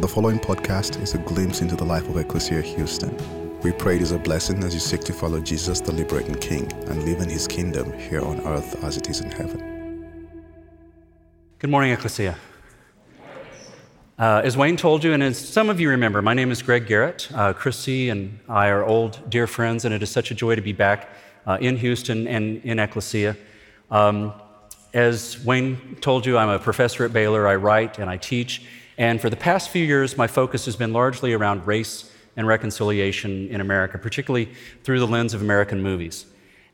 The following podcast is a glimpse into the life of Ecclesia Houston. We pray it is a blessing as you seek to follow Jesus, the liberating King, and live in his kingdom here on earth as it is in heaven. Good morning, Ecclesia. Uh, as Wayne told you, and as some of you remember, my name is Greg Garrett. Uh, Chris Seay and I are old, dear friends, and it is such a joy to be back uh, in Houston and in Ecclesia. Um, as Wayne told you, I'm a professor at Baylor. I write and I teach. And for the past few years, my focus has been largely around race and reconciliation in America, particularly through the lens of American movies.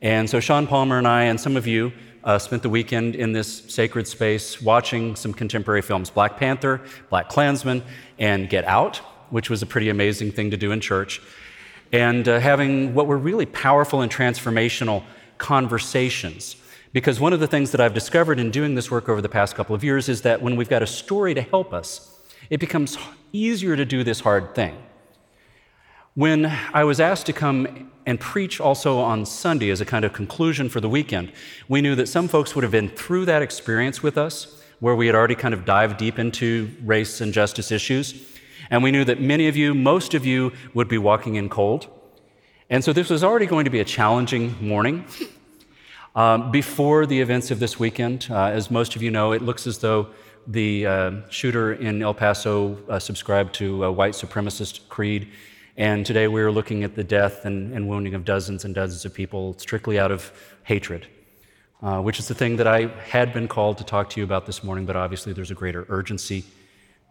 And so Sean Palmer and I, and some of you, uh, spent the weekend in this sacred space watching some contemporary films Black Panther, Black Klansman, and Get Out, which was a pretty amazing thing to do in church, and uh, having what were really powerful and transformational conversations because one of the things that I've discovered in doing this work over the past couple of years is that when we've got a story to help us, it becomes easier to do this hard thing. When I was asked to come and preach also on Sunday as a kind of conclusion for the weekend, we knew that some folks would have been through that experience with us, where we had already kind of dived deep into race and justice issues. And we knew that many of you, most of you, would be walking in cold. And so this was already going to be a challenging morning. Um, before the events of this weekend, uh, as most of you know, it looks as though the uh, shooter in El Paso uh, subscribed to a white supremacist creed. And today we are looking at the death and, and wounding of dozens and dozens of people strictly out of hatred, uh, which is the thing that I had been called to talk to you about this morning, but obviously there's a greater urgency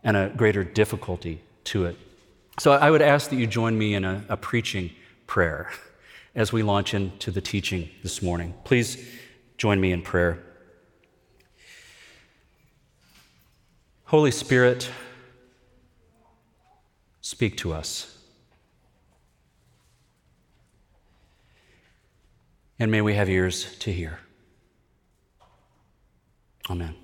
and a greater difficulty to it. So I would ask that you join me in a, a preaching prayer as we launch into the teaching this morning. Please join me in prayer. Holy Spirit, speak to us. And may we have ears to hear. Amen.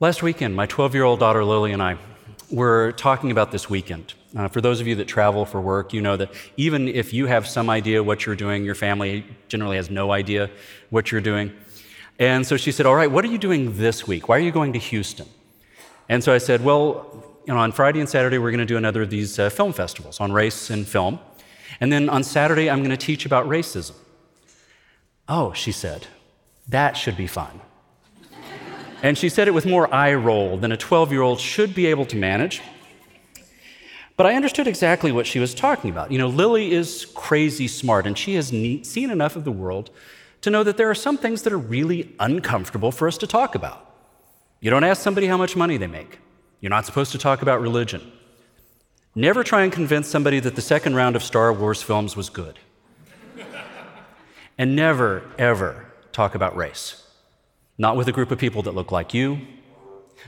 Last weekend, my 12 year old daughter Lily and I were talking about this weekend. Uh, for those of you that travel for work, you know that even if you have some idea what you're doing, your family generally has no idea what you're doing. And so she said, All right, what are you doing this week? Why are you going to Houston? And so I said, Well, you know, on Friday and Saturday, we're going to do another of these uh, film festivals on race and film. And then on Saturday, I'm going to teach about racism. Oh, she said, that should be fun. and she said it with more eye roll than a 12 year old should be able to manage. But I understood exactly what she was talking about. You know, Lily is crazy smart, and she has seen enough of the world to know that there are some things that are really uncomfortable for us to talk about. You don't ask somebody how much money they make. You're not supposed to talk about religion. Never try and convince somebody that the second round of Star Wars films was good. and never, ever talk about race. Not with a group of people that look like you,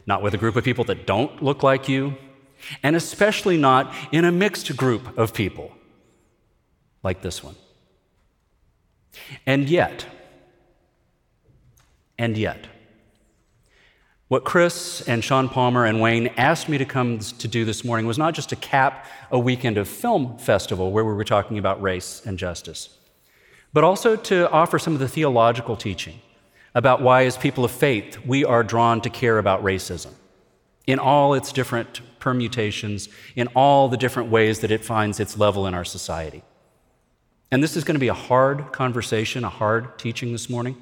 not with a group of people that don't look like you, and especially not in a mixed group of people like this one. And yet, and yet, what Chris and Sean Palmer and Wayne asked me to come to do this morning was not just to cap a weekend of film festival where we were talking about race and justice, but also to offer some of the theological teaching about why, as people of faith, we are drawn to care about racism in all its different permutations, in all the different ways that it finds its level in our society. And this is going to be a hard conversation, a hard teaching this morning.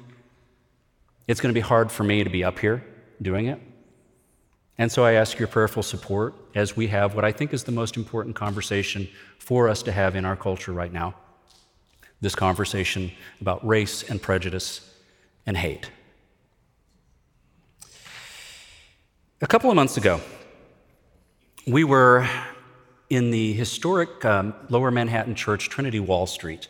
It's going to be hard for me to be up here doing it. And so I ask your prayerful support as we have what I think is the most important conversation for us to have in our culture right now this conversation about race and prejudice and hate. A couple of months ago, we were in the historic um, Lower Manhattan Church, Trinity Wall Street,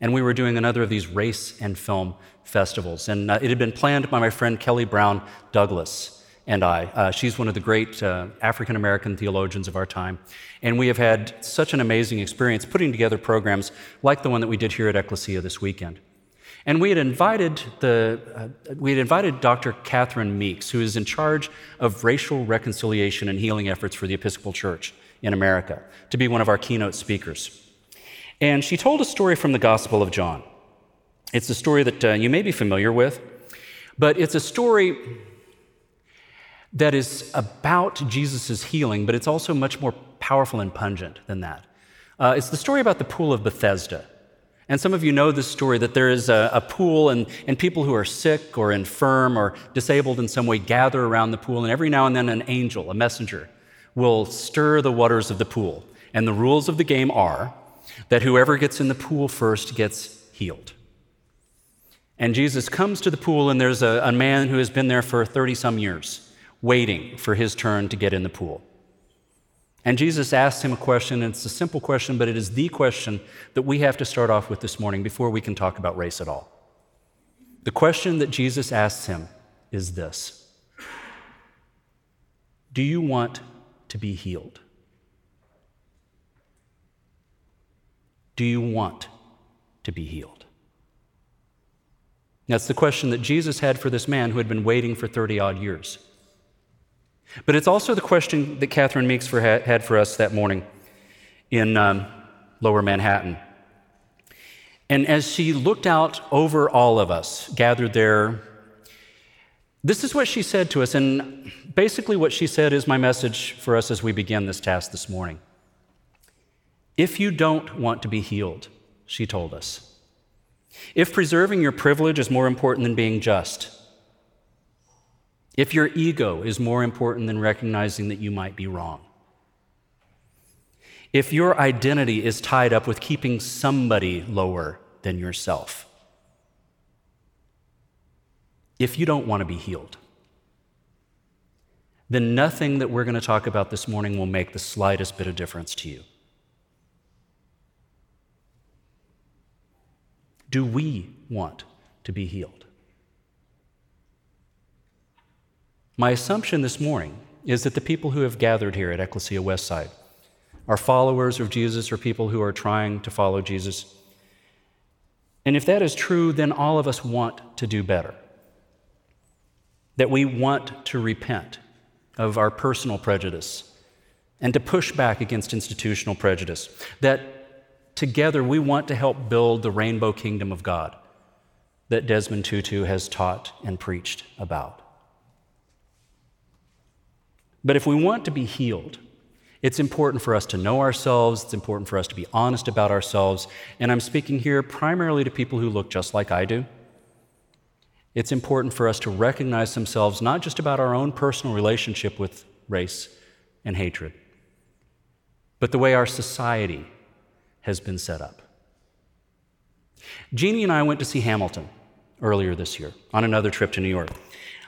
and we were doing another of these race and film festivals. And uh, it had been planned by my friend Kelly Brown Douglas and I. Uh, she's one of the great uh, African American theologians of our time. And we have had such an amazing experience putting together programs like the one that we did here at Ecclesia this weekend. And we had invited the uh, we had invited Dr. Catherine Meeks, who is in charge of racial reconciliation and healing efforts for the Episcopal Church in America, to be one of our keynote speakers. And she told a story from the Gospel of John. It's a story that uh, you may be familiar with, but it's a story that is about Jesus' healing, but it's also much more powerful and pungent than that. Uh, it's the story about the pool of Bethesda. And some of you know this story that there is a, a, pool, and, and people who are sick or infirm or disabled in some way gather around the pool, and every now and then an angel, a messenger, will stir the waters of the pool. And the rules of the game are that whoever gets in the pool first gets healed. And Jesus comes to the pool, and there's a, a man who has been there for 30 some years, waiting for his turn to get in the pool. And Jesus asks him a question, and it's a simple question, but it is the question that we have to start off with this morning before we can talk about race at all. The question that Jesus asks him is this Do you want to be healed? Do you want to be healed? That's the question that Jesus had for this man who had been waiting for 30 odd years. But it's also the question that Catherine Meeks for, had for us that morning in um, lower Manhattan. And as she looked out over all of us gathered there, this is what she said to us. And basically, what she said is my message for us as we begin this task this morning. If you don't want to be healed, she told us, if preserving your privilege is more important than being just, if your ego is more important than recognizing that you might be wrong, if your identity is tied up with keeping somebody lower than yourself, if you don't want to be healed, then nothing that we're going to talk about this morning will make the slightest bit of difference to you. Do we want to be healed? My assumption this morning is that the people who have gathered here at Ecclesia Westside are followers of Jesus or people who are trying to follow Jesus. And if that is true, then all of us want to do better. That we want to repent of our personal prejudice and to push back against institutional prejudice. That together we want to help build the rainbow kingdom of God that Desmond Tutu has taught and preached about. But if we want to be healed, it's important for us to know ourselves, it's important for us to be honest about ourselves, and I'm speaking here primarily to people who look just like I do. It's important for us to recognize themselves not just about our own personal relationship with race and hatred, but the way our society has been set up. Jeannie and I went to see Hamilton earlier this year on another trip to New York.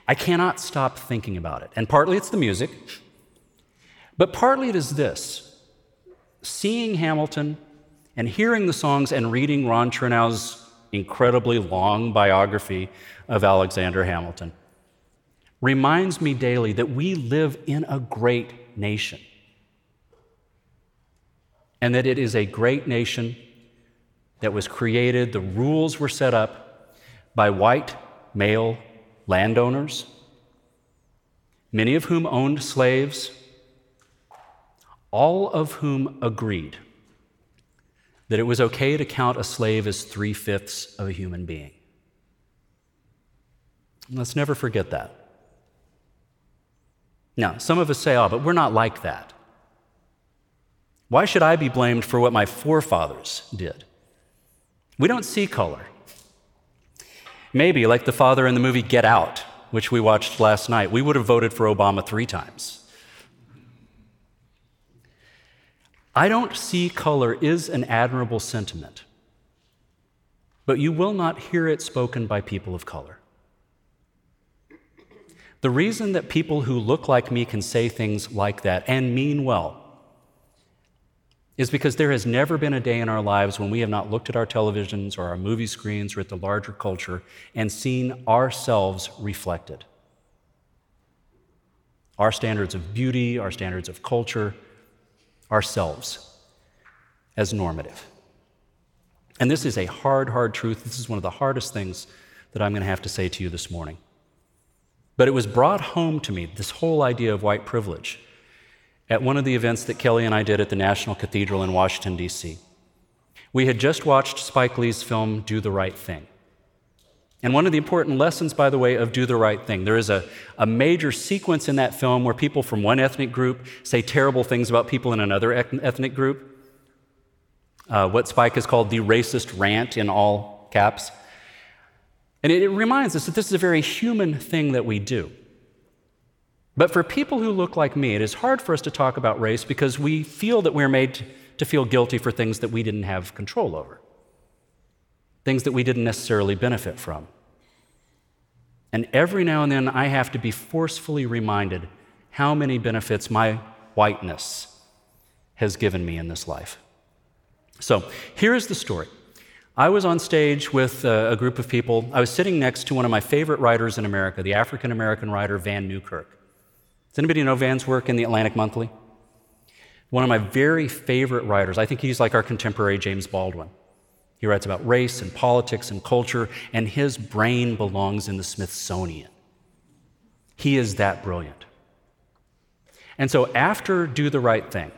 I cannot stop thinking about it. And partly it's the music, but partly it is this seeing Hamilton and hearing the songs and reading Ron Chernow's incredibly long biography of Alexander Hamilton reminds me daily that we live in a great nation. And that it is a great nation that was created, the rules were set up by white male landowners, many of whom owned slaves, all of whom agreed that it was okay to count a slave as three fifths of a human being. Let's never forget that. Now, some of us say, oh, but we're not like that. Why should I be blamed for what my forefathers did? We don't see color. Maybe, like the father in the movie Get Out, which we watched last night, we would have voted for Obama three times. I don't see color is an admirable sentiment, but you will not hear it spoken by people of color. The reason that people who look like me can say things like that and mean well is because there has never been a day in our lives when we have not looked at our televisions or our movie screens or at the larger culture and seen ourselves reflected. Our standards of beauty, our standards of culture, ourselves as normative. And this is a hard, hard truth. This is one of the hardest things that I'm going to have to say to you this morning. But it was brought home to me, this whole idea of white privilege at one of the events that Kelly and I did at the National Cathedral in Washington, D.C. We had just watched Spike Lee's film Do the Right Thing. And one of the important lessons, by the way, of Do the Right Thing, there is a, a major sequence in that film where people from one ethnic group say terrible things about people in another ethnic group. Uh, what Spike has called the racist rant in all caps. And it, it reminds us that this is a very human thing that we do. But for people who look like me, it is hard for us to talk about race because we feel that we're made to feel guilty for things that we didn't have control over things that we didn't necessarily benefit from. And every now and then, I have to be forcefully reminded how many benefits my whiteness has given me in this life. So, here is the story. I was on stage with uh, a, group of people. I was sitting next to one of my favorite writers in America, the African American writer Vann Newkirk. Does anybody know Vann's work in the Atlantic Monthly? One of my very favorite writers. I think he's like our contemporary James Baldwin. He writes about race and politics and culture, and his brain belongs in the Smithsonian. He is that brilliant. And so, after Do the Right Thing,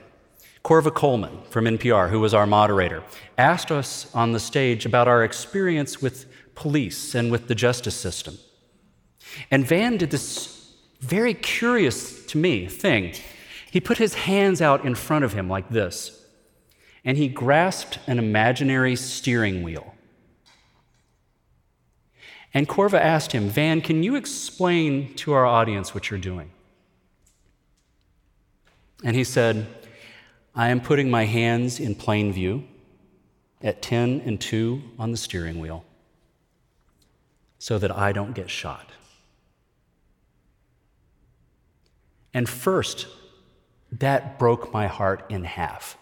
Korva Coleman from NPR, who was our moderator, asked us on the stage about our experience with police and with the justice system. And Vann did this very curious to me thing. He put his hands out in front of him like this and he grasped an imaginary steering wheel. And Korva asked him, Vann, can you explain to our audience what you're doing? And he said, I am putting my hands in plain view at 10 and 2 on the steering wheel so that I don't get shot. And first, that broke my heart in half.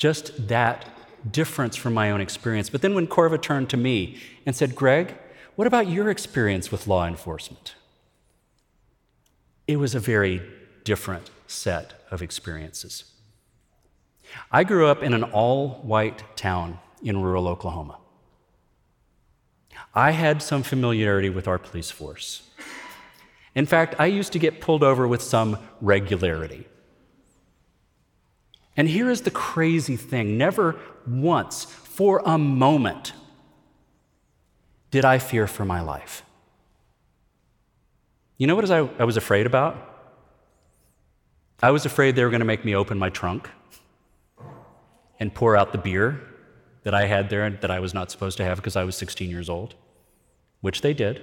Just that difference from my own experience. But then when Korva turned to me and said, Greg, what about your experience with law enforcement? It was a very different set of experiences. I grew up in an all white town in rural Oklahoma. I had some familiarity with our police force. In fact, I used to get pulled over with some regularity. And here is the crazy thing never once, for a moment, did I fear for my life. You know what I, I was afraid about? I was afraid they were going to make me open my trunk and pour out the beer that I had there that I was not supposed to have because I was 16 years old, which they did,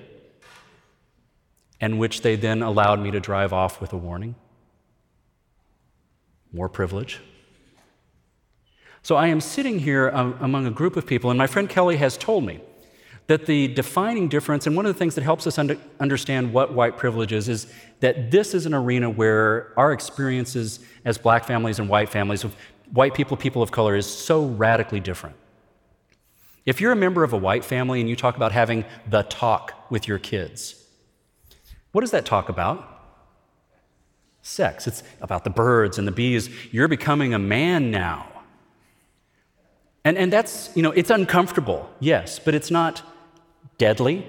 and which they then allowed me to drive off with a warning. More privilege. So I am sitting here um, among a group of people, and my friend Kelly has told me that the defining difference, and one of the things that helps us under, understand what white privilege is, is that this is an arena where our experiences as black families and white families, of white people, people of color, is so radically different. If you're a member of a white family and you talk about having the talk with your kids, what does that talk about? Sex. It's about the birds and the bees. You're becoming a man now. And, and that's, you know, it's uncomfortable, yes, but it's not deadly.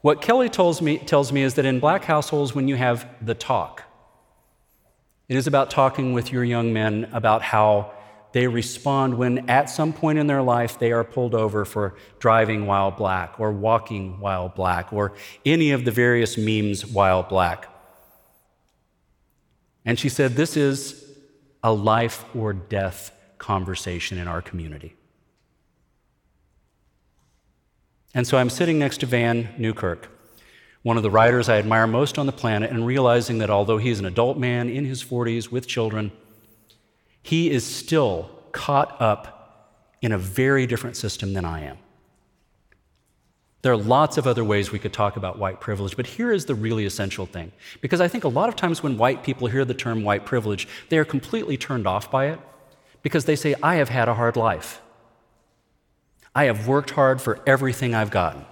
What Kelly tells me, tells me is that in black households, when you have the talk, it is about talking with your young men about how they respond when at some point in their life they are pulled over for driving while black or walking while black or any of the various memes while black. And she said, This is a life or death conversation in our community. And so I'm sitting next to Vann Newkirk, one of the writers I admire most on the planet, and realizing that although he's an adult man in his 40s with children, he is still caught up in a very different system than I am. There are lots of other ways we could talk about white privilege, but here is the really essential thing. Because I think a lot of times when white people hear the term white privilege, they are completely turned off by it because they say, I have had a hard life. I have worked hard for everything I've gotten.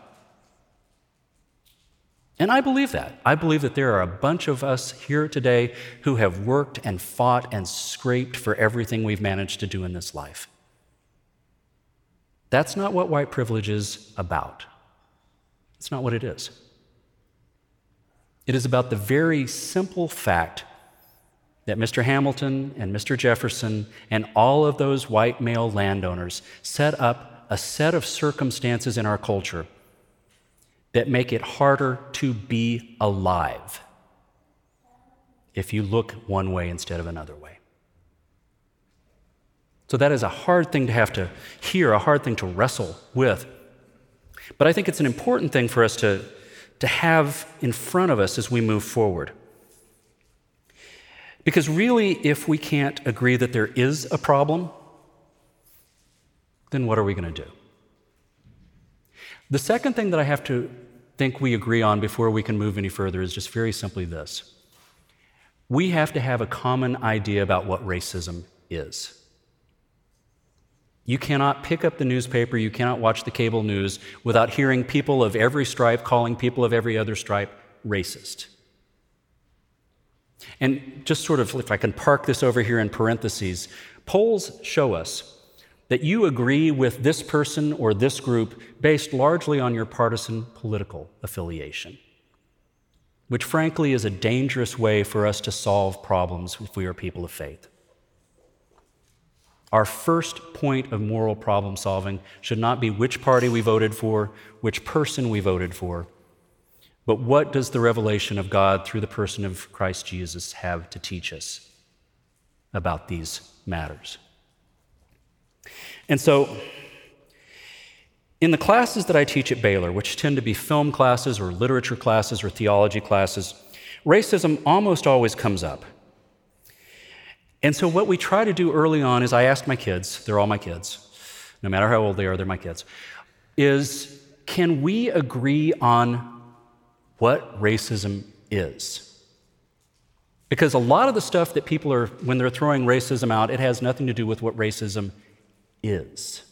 And I believe that. I believe that there are a bunch of us here today who have worked and fought and scraped for everything we've managed to do in this life. That's not what white privilege is about. It's not what it is. It is about the very simple fact that Mr. Hamilton and Mr. Jefferson and all of those white male landowners set up a set of circumstances in our culture that make it harder to be alive if you look one way instead of another way. So, that is a hard thing to have to hear, a hard thing to wrestle with. But I think it's an important thing for us to, to have in front of us as we move forward. Because really, if we can't agree that there is a problem, then what are we going to do? The second thing that I have to think we agree on before we can move any further is just very simply this we have to have a common idea about what racism is. You cannot pick up the newspaper, you cannot watch the cable news without hearing people of every stripe calling people of every other stripe racist. And just sort of, if I can park this over here in parentheses, polls show us that you agree with this person or this group based largely on your partisan political affiliation, which frankly is a dangerous way for us to solve problems if we are people of faith. Our first point of moral problem solving should not be which party we voted for, which person we voted for, but what does the revelation of God through the person of Christ Jesus have to teach us about these matters? And so, in the classes that I teach at Baylor, which tend to be film classes or literature classes or theology classes, racism almost always comes up. And so, what we try to do early on is I ask my kids, they're all my kids, no matter how old they are, they're my kids, is can we agree on what racism is. Because a lot of the stuff that people are, when they're throwing racism out, it has nothing to do with what racism is.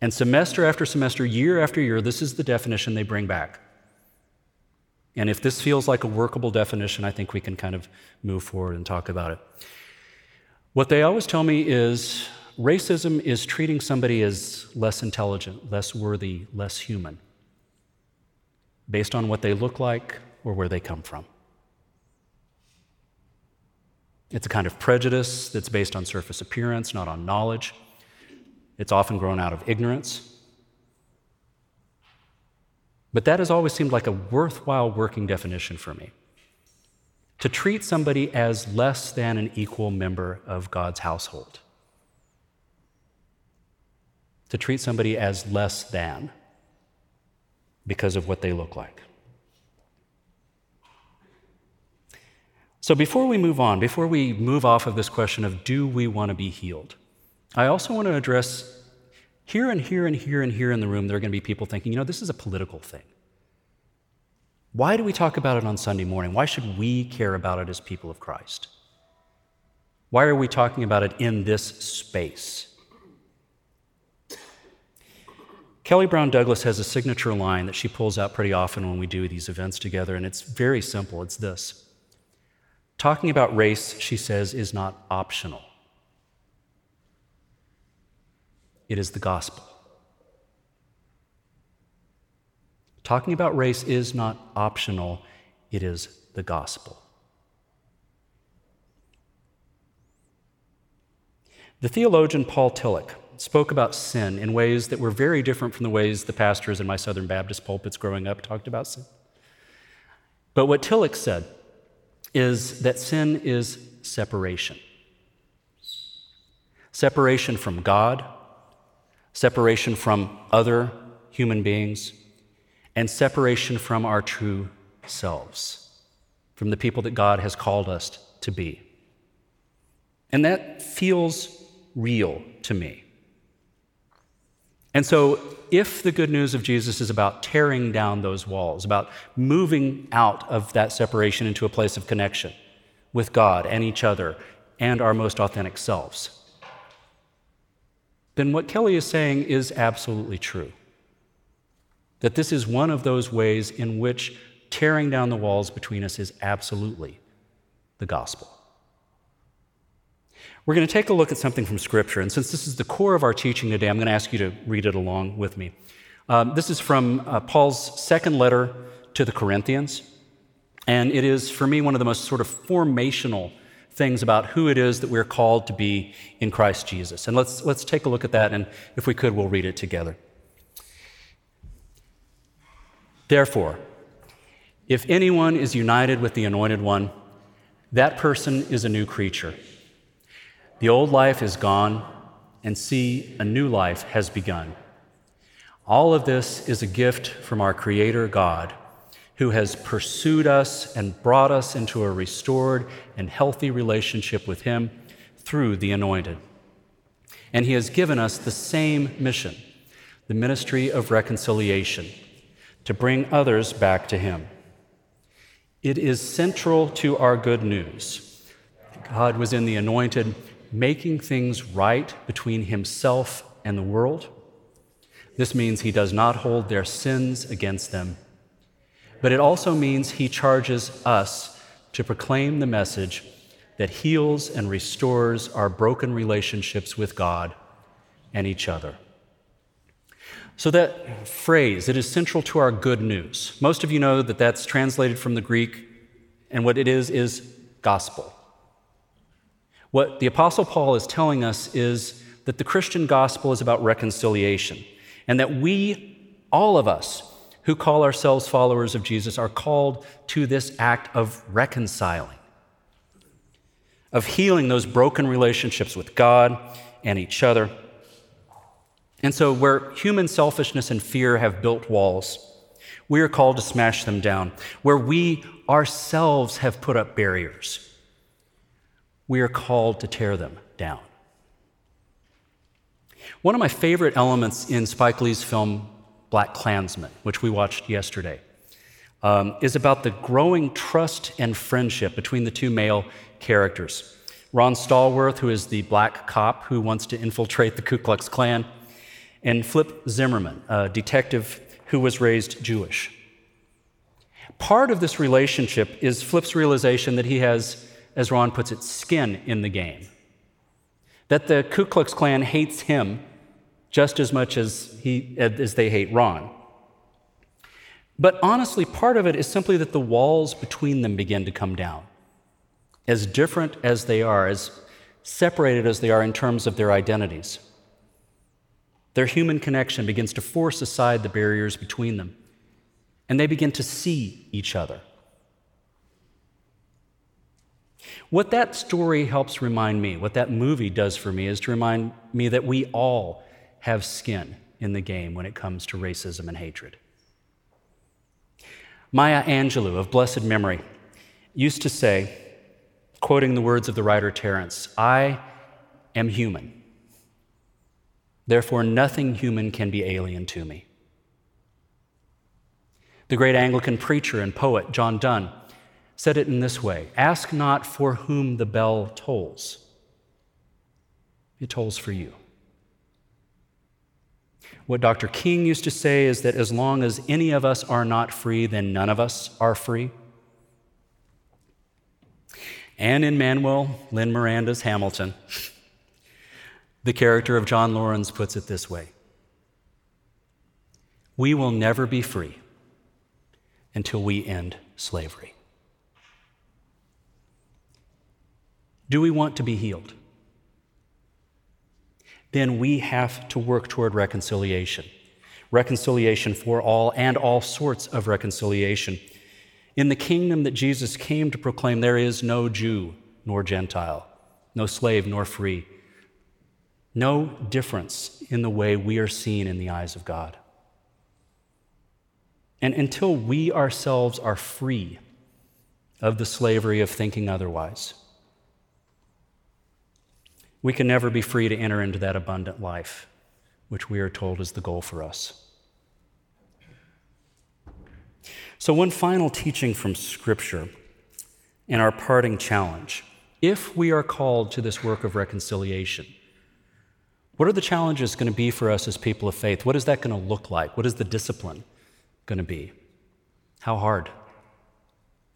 And semester after semester, year after year, this is the definition they bring back. And if this feels like a workable definition, I think we can kind of move forward and talk about it. What they always tell me is racism is treating somebody as less intelligent, less worthy, less human based on what they look like or where they come from. It's a kind of prejudice that's based on surface appearance, not on knowledge. It's often grown out of ignorance. But that has always seemed like a worthwhile working definition for me. To treat somebody as less than an equal member of God's household. To treat somebody as less than because of what they look like. So, before we move on, before we move off of this question of do we want to be healed, I also want to address here and here and here and here in the room, there are going to be people thinking, you know, this is a political thing. Why do we talk about it on Sunday morning? Why should we care about it as people of Christ? Why are we talking about it in this space? Kelly Brown Douglas has a signature line that she pulls out pretty often when we do these events together, and it's very simple. It's this Talking about race, she says, is not optional, it is the gospel. Talking about race is not optional, it is the gospel. The theologian Paul Tillich spoke about sin in ways that were very different from the ways the pastors in my Southern Baptist pulpits growing up talked about sin. But what Tillich said is that sin is separation separation from God, separation from other human beings, and separation from our true selves, from the people that God has called us to be. And that feels real to me. And so, if the good news of Jesus is about tearing down those walls, about moving out of that separation into a place of connection with God and each other and our most authentic selves, then what Kelly is saying is absolutely true. That this is one of those ways in which tearing down the walls between us is absolutely the gospel. We're going to take a look at something from Scripture, and since this is the core of our teaching today, I'm going to ask you to read it along with me. Um, this is from uh, Paul's second letter to the Corinthians, and it is, for me, one of the most sort of formational things about who it is that we're called to be in Christ Jesus. And let's, let's take a look at that, and if we could, we'll read it together. Therefore, if anyone is united with the Anointed One, that person is a new creature. The old life is gone, and see, a new life has begun. All of this is a gift from our Creator God, who has pursued us and brought us into a restored and healthy relationship with Him through the Anointed. And He has given us the same mission the ministry of reconciliation to bring others back to Him. It is central to our good news. God was in the anointed, making things right between himself and the world. This means he does not hold their sins against them. But it also means he charges us to proclaim the message that heals and restores our broken relationships with God and each other. So, that phrase, it is central to our good news. Most of you know that that's translated from the Greek, and what it is is gospel. What the Apostle Paul is telling us is that the Christian gospel is about reconciliation, and that we, all of us who call ourselves followers of Jesus, are called to this act of reconciling, of healing those broken relationships with God and each other and so, where human selfishness and fear have built walls, we are called to smash them down. Where we ourselves have put up barriers, we are called to tear them down. One of my favorite elements in Spike Lee's film Black Klansman, which we watched yesterday, um, is about the growing trust and friendship between the two male characters. Ron Stallworth, who is the black cop who wants to infiltrate the Ku Klux Klan, and Flip Zimmerman, a detective who was raised Jewish. Part of this relationship is Flip's realization that he has, as Ron puts it, skin in the game. That the Ku Klux Klan hates him just as much as, he, as they hate Ron. But honestly, part of it is simply that the walls between them begin to come down. As different as they are, as separated as they are in terms of their identities. Their human connection begins to force aside the barriers between them, and they begin to see each other. What that story helps remind me, what that movie does for me, is to remind me that we all have skin in the game when it comes to racism and hatred. Maya Angelou, of blessed memory, used to say, quoting the words of the writer Terence, I am human. Therefore, nothing human can be alien to me. The great Anglican preacher and poet John Donne said it in this way Ask not for whom the bell tolls, it tolls for you. What Dr. King used to say is that as long as any of us are not free, then none of us are free. And in Manuel Lynn Miranda's Hamilton, the character of John Laurens puts it this way We will never be free until we end slavery. Do we want to be healed? Then we have to work toward reconciliation. Reconciliation for all and all sorts of reconciliation. In the kingdom that Jesus came to proclaim, there is no Jew nor Gentile, no slave nor free no difference in the way we are seen in the eyes of God. And until we ourselves are free of the slavery of thinking otherwise, we can never be free to enter into that abundant life, which we are told is the goal for us. So, one final teaching from Scripture and our parting challenge. If we are called to this work of reconciliation, what are the challenges going to be for us as people of faith? What is that going to look like? What is the discipline going to be? How hard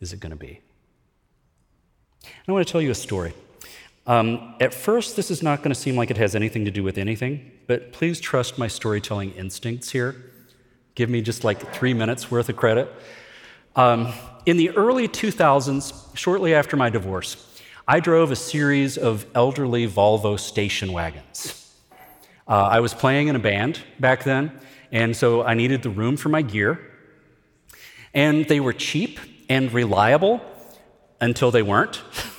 is it going to be? I want to tell you a story. Um, at first, this is not going to seem like it has anything to do with anything, but please trust my storytelling instincts here. Give me just like three minutes worth of credit. Um, in the early 2000s, shortly after my divorce, I drove a series of elderly Volvo station wagons. Uh, I was playing in a band back then, and so I needed the room for my gear. And they were cheap and reliable until they weren't.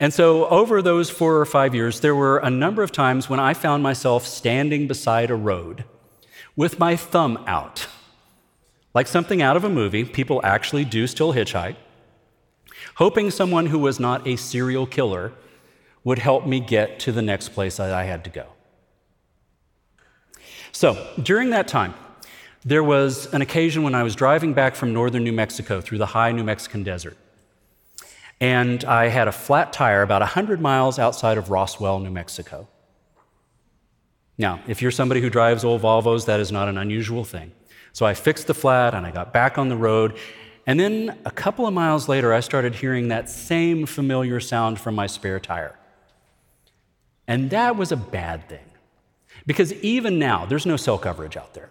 and so, over those four or five years, there were a number of times when I found myself standing beside a road with my thumb out. Like something out of a movie, people actually do still hitchhike, hoping someone who was not a serial killer would help me get to the next place that I had to go. So, during that time, there was an occasion when I was driving back from northern New Mexico through the high New Mexican desert. And I had a flat tire about 100 miles outside of Roswell, New Mexico. Now, if you're somebody who drives old Volvos, that is not an unusual thing. So I fixed the flat and I got back on the road. And then a couple of miles later, I started hearing that same familiar sound from my spare tire. And that was a bad thing. Because even now, there's no cell coverage out there.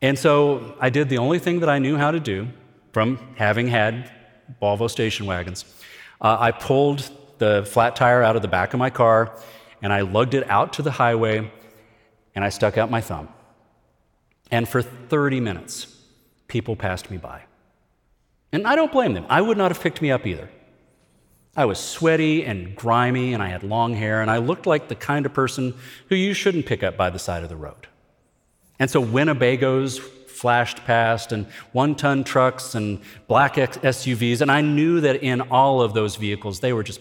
And so I did the only thing that I knew how to do from having had Volvo station wagons. Uh, I pulled the flat tire out of the back of my car and I lugged it out to the highway and I stuck out my thumb. And for 30 minutes, people passed me by. And I don't blame them. I would not have picked me up either. I was sweaty and grimy, and I had long hair, and I looked like the kind of person who you shouldn't pick up by the side of the road. And so Winnebagos flashed past, and one ton trucks, and black SUVs, and I knew that in all of those vehicles, they were just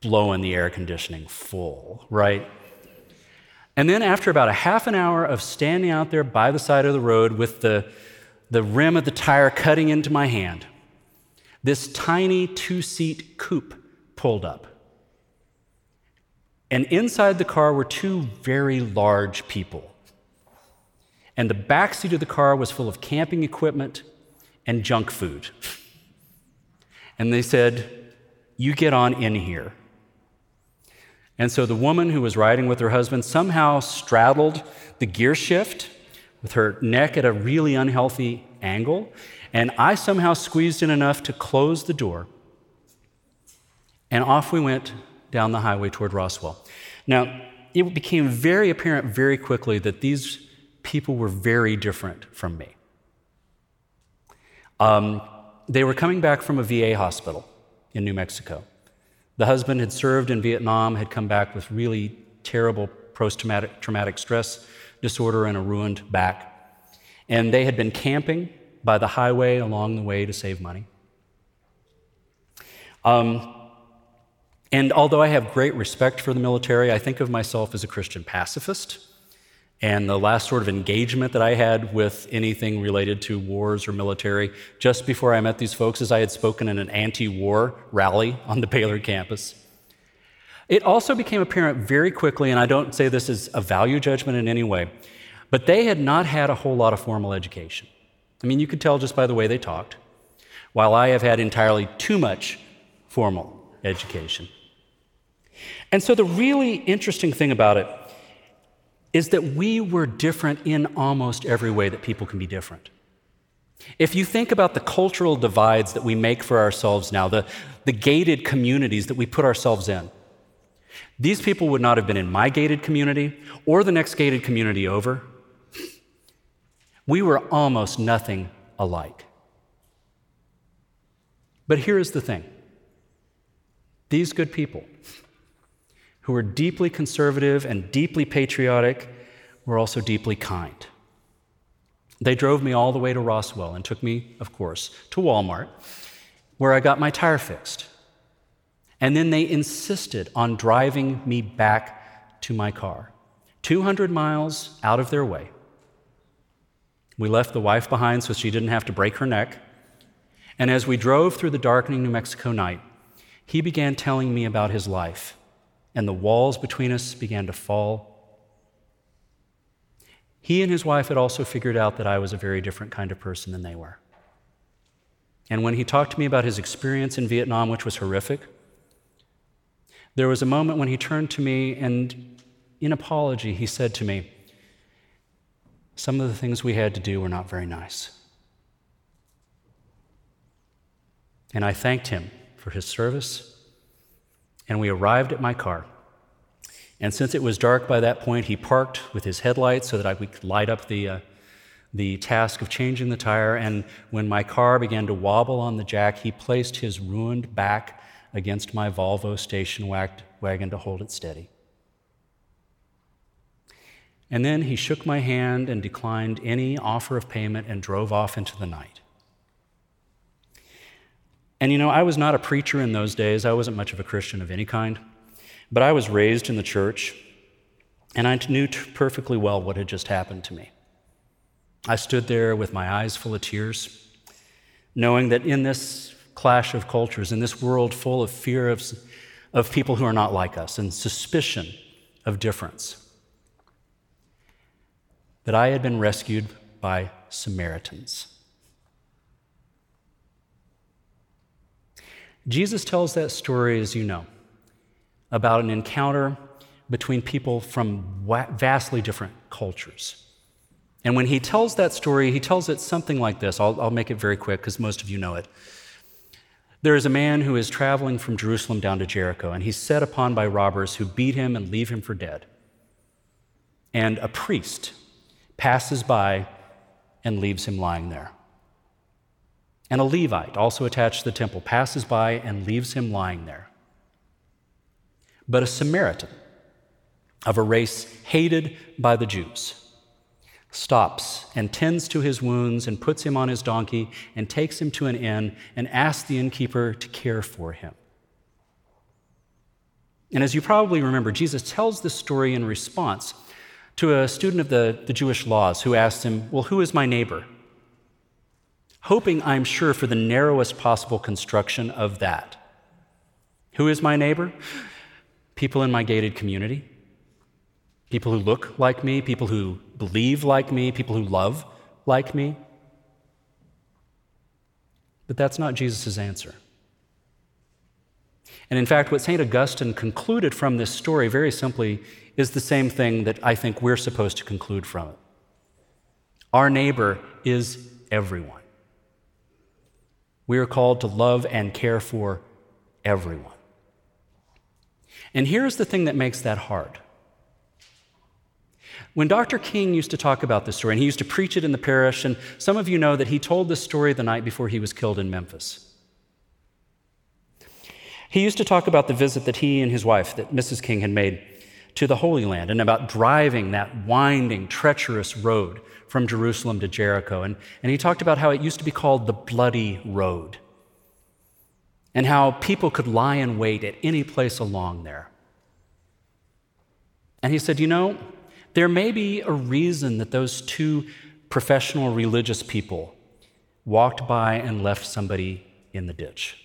blowing the air conditioning full, right? And then, after about a half an hour of standing out there by the side of the road with the, the rim of the tire cutting into my hand, this tiny two seat coupe pulled up. And inside the car were two very large people. And the back seat of the car was full of camping equipment and junk food. And they said, You get on in here. And so the woman who was riding with her husband somehow straddled the gear shift with her neck at a really unhealthy angle. And I somehow squeezed in enough to close the door. And off we went down the highway toward Roswell. Now, it became very apparent very quickly that these people were very different from me. Um, they were coming back from a VA hospital in New Mexico. The husband had served in Vietnam, had come back with really terrible post traumatic stress disorder and a ruined back. And they had been camping by the highway along the way to save money. Um, and although I have great respect for the military, I think of myself as a Christian pacifist. And the last sort of engagement that I had with anything related to wars or military just before I met these folks is I had spoken in an anti war rally on the Baylor campus. It also became apparent very quickly, and I don't say this as a value judgment in any way, but they had not had a whole lot of formal education. I mean, you could tell just by the way they talked, while I have had entirely too much formal education. And so the really interesting thing about it is that we were different in almost every way that people can be different. If you think about the cultural divides that we make for ourselves now, the, the gated communities that we put ourselves in, these people would not have been in my gated community or the next gated community over. We were almost nothing alike. But here is the thing these good people, who were deeply conservative and deeply patriotic, were also deeply kind. They drove me all the way to Roswell and took me, of course, to Walmart, where I got my tire fixed. And then they insisted on driving me back to my car, 200 miles out of their way. We left the wife behind so she didn't have to break her neck. And as we drove through the darkening New Mexico night, he began telling me about his life and the walls between us began to fall. He and his wife had also figured out that I was a very different kind of person than they were. And when he talked to me about his experience in Vietnam, which was horrific, there was a moment when he turned to me and, in apology, he said to me, Some of the things we had to do were not very nice. And I thanked him for his service. And we arrived at my car. And since it was dark by that point, he parked with his headlights so that I could light up the, uh, the task of changing the tire. And when my car began to wobble on the jack, he placed his ruined back against my Volvo station wagon to hold it steady. And then he shook my hand and declined any offer of payment and drove off into the night. And you know, I was not a preacher in those days. I wasn't much of a Christian of any kind. But I was raised in the church, and I knew perfectly well what had just happened to me. I stood there with my eyes full of tears, knowing that in this clash of cultures, in this world full of fear of, of people who are not like us and suspicion of difference, that I had been rescued by Samaritans. Jesus tells that story, as you know, about an encounter between people from vastly different cultures. And when he tells that story, he tells it something like this. I'll, I'll make it very quick because most of you know it. There is a man who is traveling from Jerusalem down to Jericho, and he's set upon by robbers who beat him and leave him for dead. And a priest passes by and leaves him lying there. And a Levite, also attached to the temple, passes by and leaves him lying there. But a Samaritan of a race hated by the Jews stops and tends to his wounds and puts him on his donkey and takes him to an inn and asks the innkeeper to care for him. And as you probably remember, Jesus tells this story in response to a student of the, the Jewish laws who asked him, Well, who is my neighbor? Hoping, I'm sure, for the narrowest possible construction of that. Who is my neighbor? People in my gated community, people who look like me, people who believe like me, people who love like me. But that's not Jesus' answer. And in fact, what St. Augustine concluded from this story very simply is the same thing that I think we're supposed to conclude from it. Our neighbor is everyone. We are called to love and care for everyone. And here's the thing that makes that hard. When Dr. King used to talk about this story, and he used to preach it in the parish, and some of you know that he told this story the night before he was killed in Memphis. He used to talk about the visit that he and his wife, that Mrs. King had made to the Holy Land, and about driving that winding, treacherous road from Jerusalem to Jericho. And, and he talked about how it used to be called the Bloody Road, and how people could lie in wait at any place along there. And he said, You know, there may be a reason that those two professional religious people walked by and left somebody in the ditch.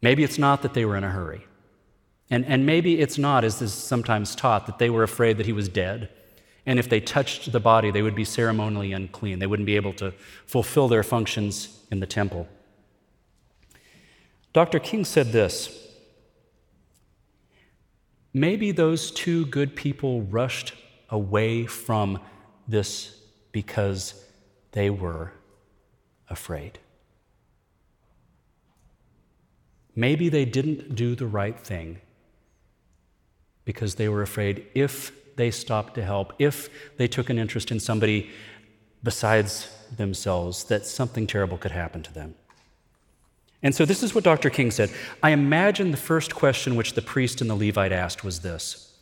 Maybe it's not that they were in a hurry. And, and maybe it's not, as is sometimes taught, that they were afraid that he was dead and if they touched the body, they would be ceremonially unclean. They wouldn't be able to fulfill their functions in the temple. Dr. King said this Maybe those two good people rushed away from this because they were afraid. Maybe they didn't do the right thing because they were afraid if they stopped to help, if they took an interest in somebody besides themselves, that something terrible could happen to them. And so this is what Dr. King said. I imagine the first question which the priest and the Levite asked was this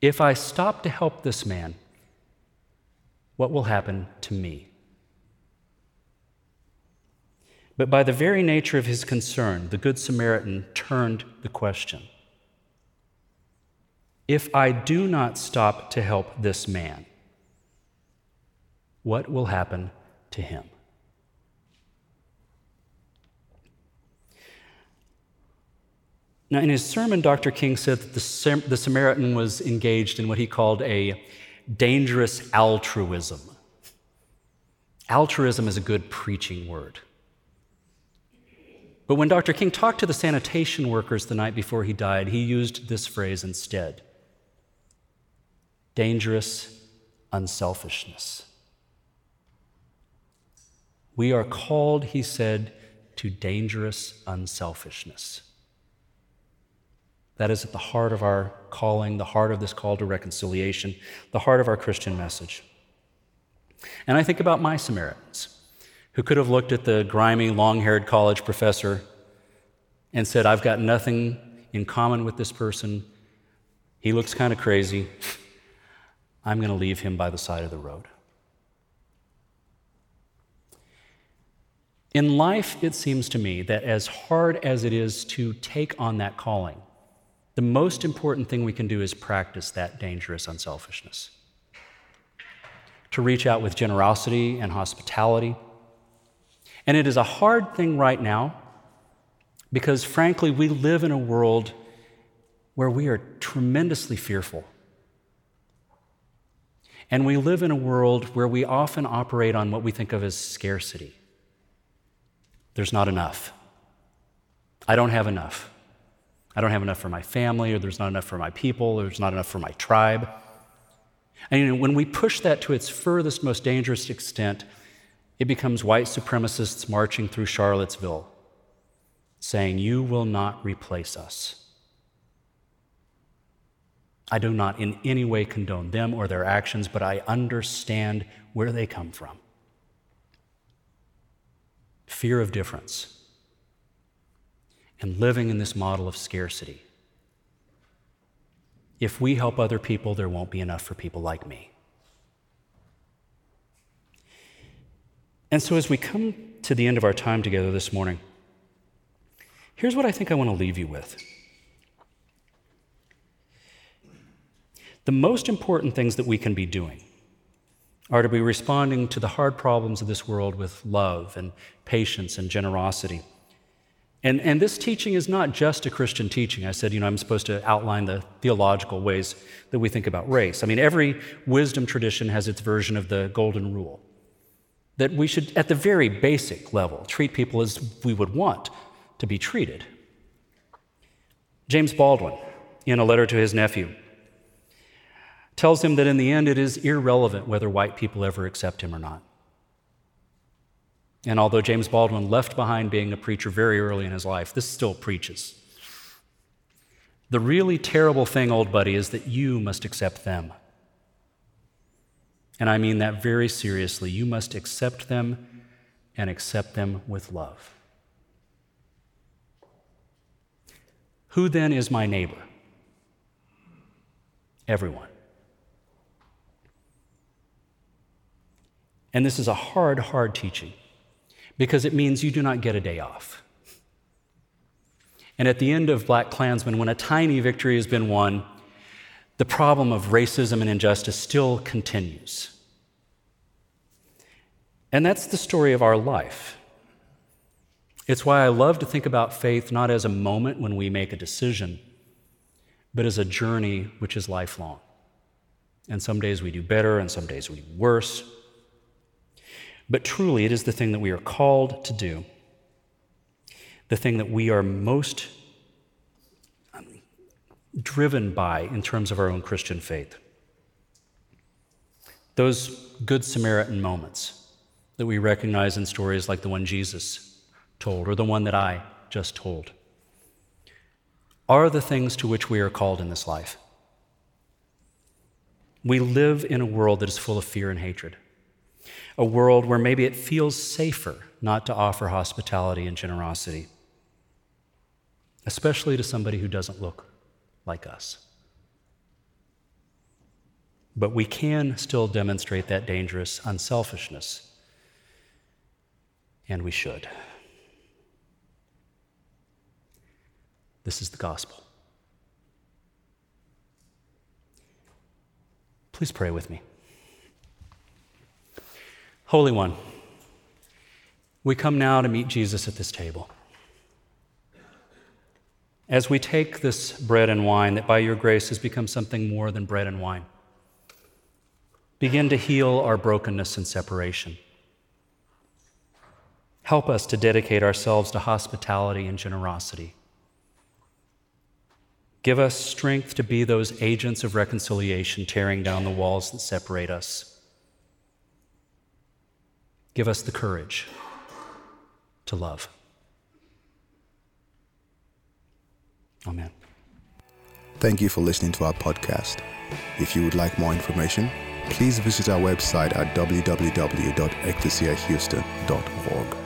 If I stop to help this man, what will happen to me? But by the very nature of his concern, the Good Samaritan turned the question. If I do not stop to help this man, what will happen to him? Now, in his sermon, Dr. King said that the, the Samaritan was engaged in what he called a dangerous altruism. Altruism is a good preaching word. But when Dr. King talked to the sanitation workers the night before he died, he used this phrase instead dangerous unselfishness. We are called, he said, to dangerous unselfishness. That is at the heart of our calling, the heart of this call to reconciliation, the heart of our Christian message. And I think about my Samaritans, who could have looked at the grimy, long haired college professor and said, I've got nothing in common with this person. He looks kind of crazy. I'm going to leave him by the side of the road. In life, it seems to me that as hard as it is to take on that calling, the most important thing we can do is practice that dangerous unselfishness. To reach out with generosity and hospitality. And it is a hard thing right now because, frankly, we live in a world where we are tremendously fearful. And we live in a world where we often operate on what we think of as scarcity. There's not enough. I don't have enough. I don't have enough for my family, or there's not enough for my people, or there's not enough for my tribe. And you know, when we push that to its furthest, most dangerous extent, it becomes white supremacists marching through Charlottesville saying, You will not replace us. I do not in any way condone them or their actions, but I understand where they come from. Fear of difference and living in this model of scarcity. If we help other people, there won't be enough for people like me. And so, as we come to the end of our time together this morning, here's what I think I want to leave you with. The most important things that we can be doing are to be responding to the hard problems of this world with love and patience and generosity. And, and this teaching is not just a Christian teaching. I said, you know, I'm supposed to outline the theological ways that we think about race. I mean, every wisdom tradition has its version of the golden rule that we should, at the very basic level, treat people as we would want to be treated. James Baldwin, in a letter to his nephew, tells him that in the end it is irrelevant whether white people ever accept him or not. And although James Baldwin left behind being a preacher very early in his life, this still preaches. The really terrible thing, old buddy, is that you must accept them. And I mean that very seriously. You must accept them and accept them with love. Who then is my neighbor? Everyone. And this is a hard, hard teaching because it means you do not get a day off. And at the end of BlacKkKlansman, when a tiny victory has been won, the problem of racism and injustice still continues. And that's the story of our life. It's why I love to think about faith not as a moment when we make a decision, but as a journey which is lifelong. And some days we do better, and some days we do worse. But truly, it is the thing that we are called to do, the thing that we are most um, driven by in terms of our own Christian faith. Those Good Samaritan moments that we recognize in stories like the one Jesus told or the one that I just told are the things to which we are called in this life. We live in a world that is full of fear and hatred a world where maybe it feels safer not to offer hospitality and generosity, especially to somebody who doesn't look like us. But we can still demonstrate that dangerous unselfishness, and we should. This is the gospel. Please pray with me. Holy One, we come now to meet Jesus at this table. As we take this bread and wine that by your grace has become something more than bread and wine, begin to heal our brokenness and separation. Help us to dedicate ourselves to hospitality and generosity. Give us strength to be those agents of reconciliation, tearing down the walls that separate us. Give us the courage to love. Amen. Thank you for listening to our podcast. If you would like more information, please visit our website at www.ecclesiahouston.org.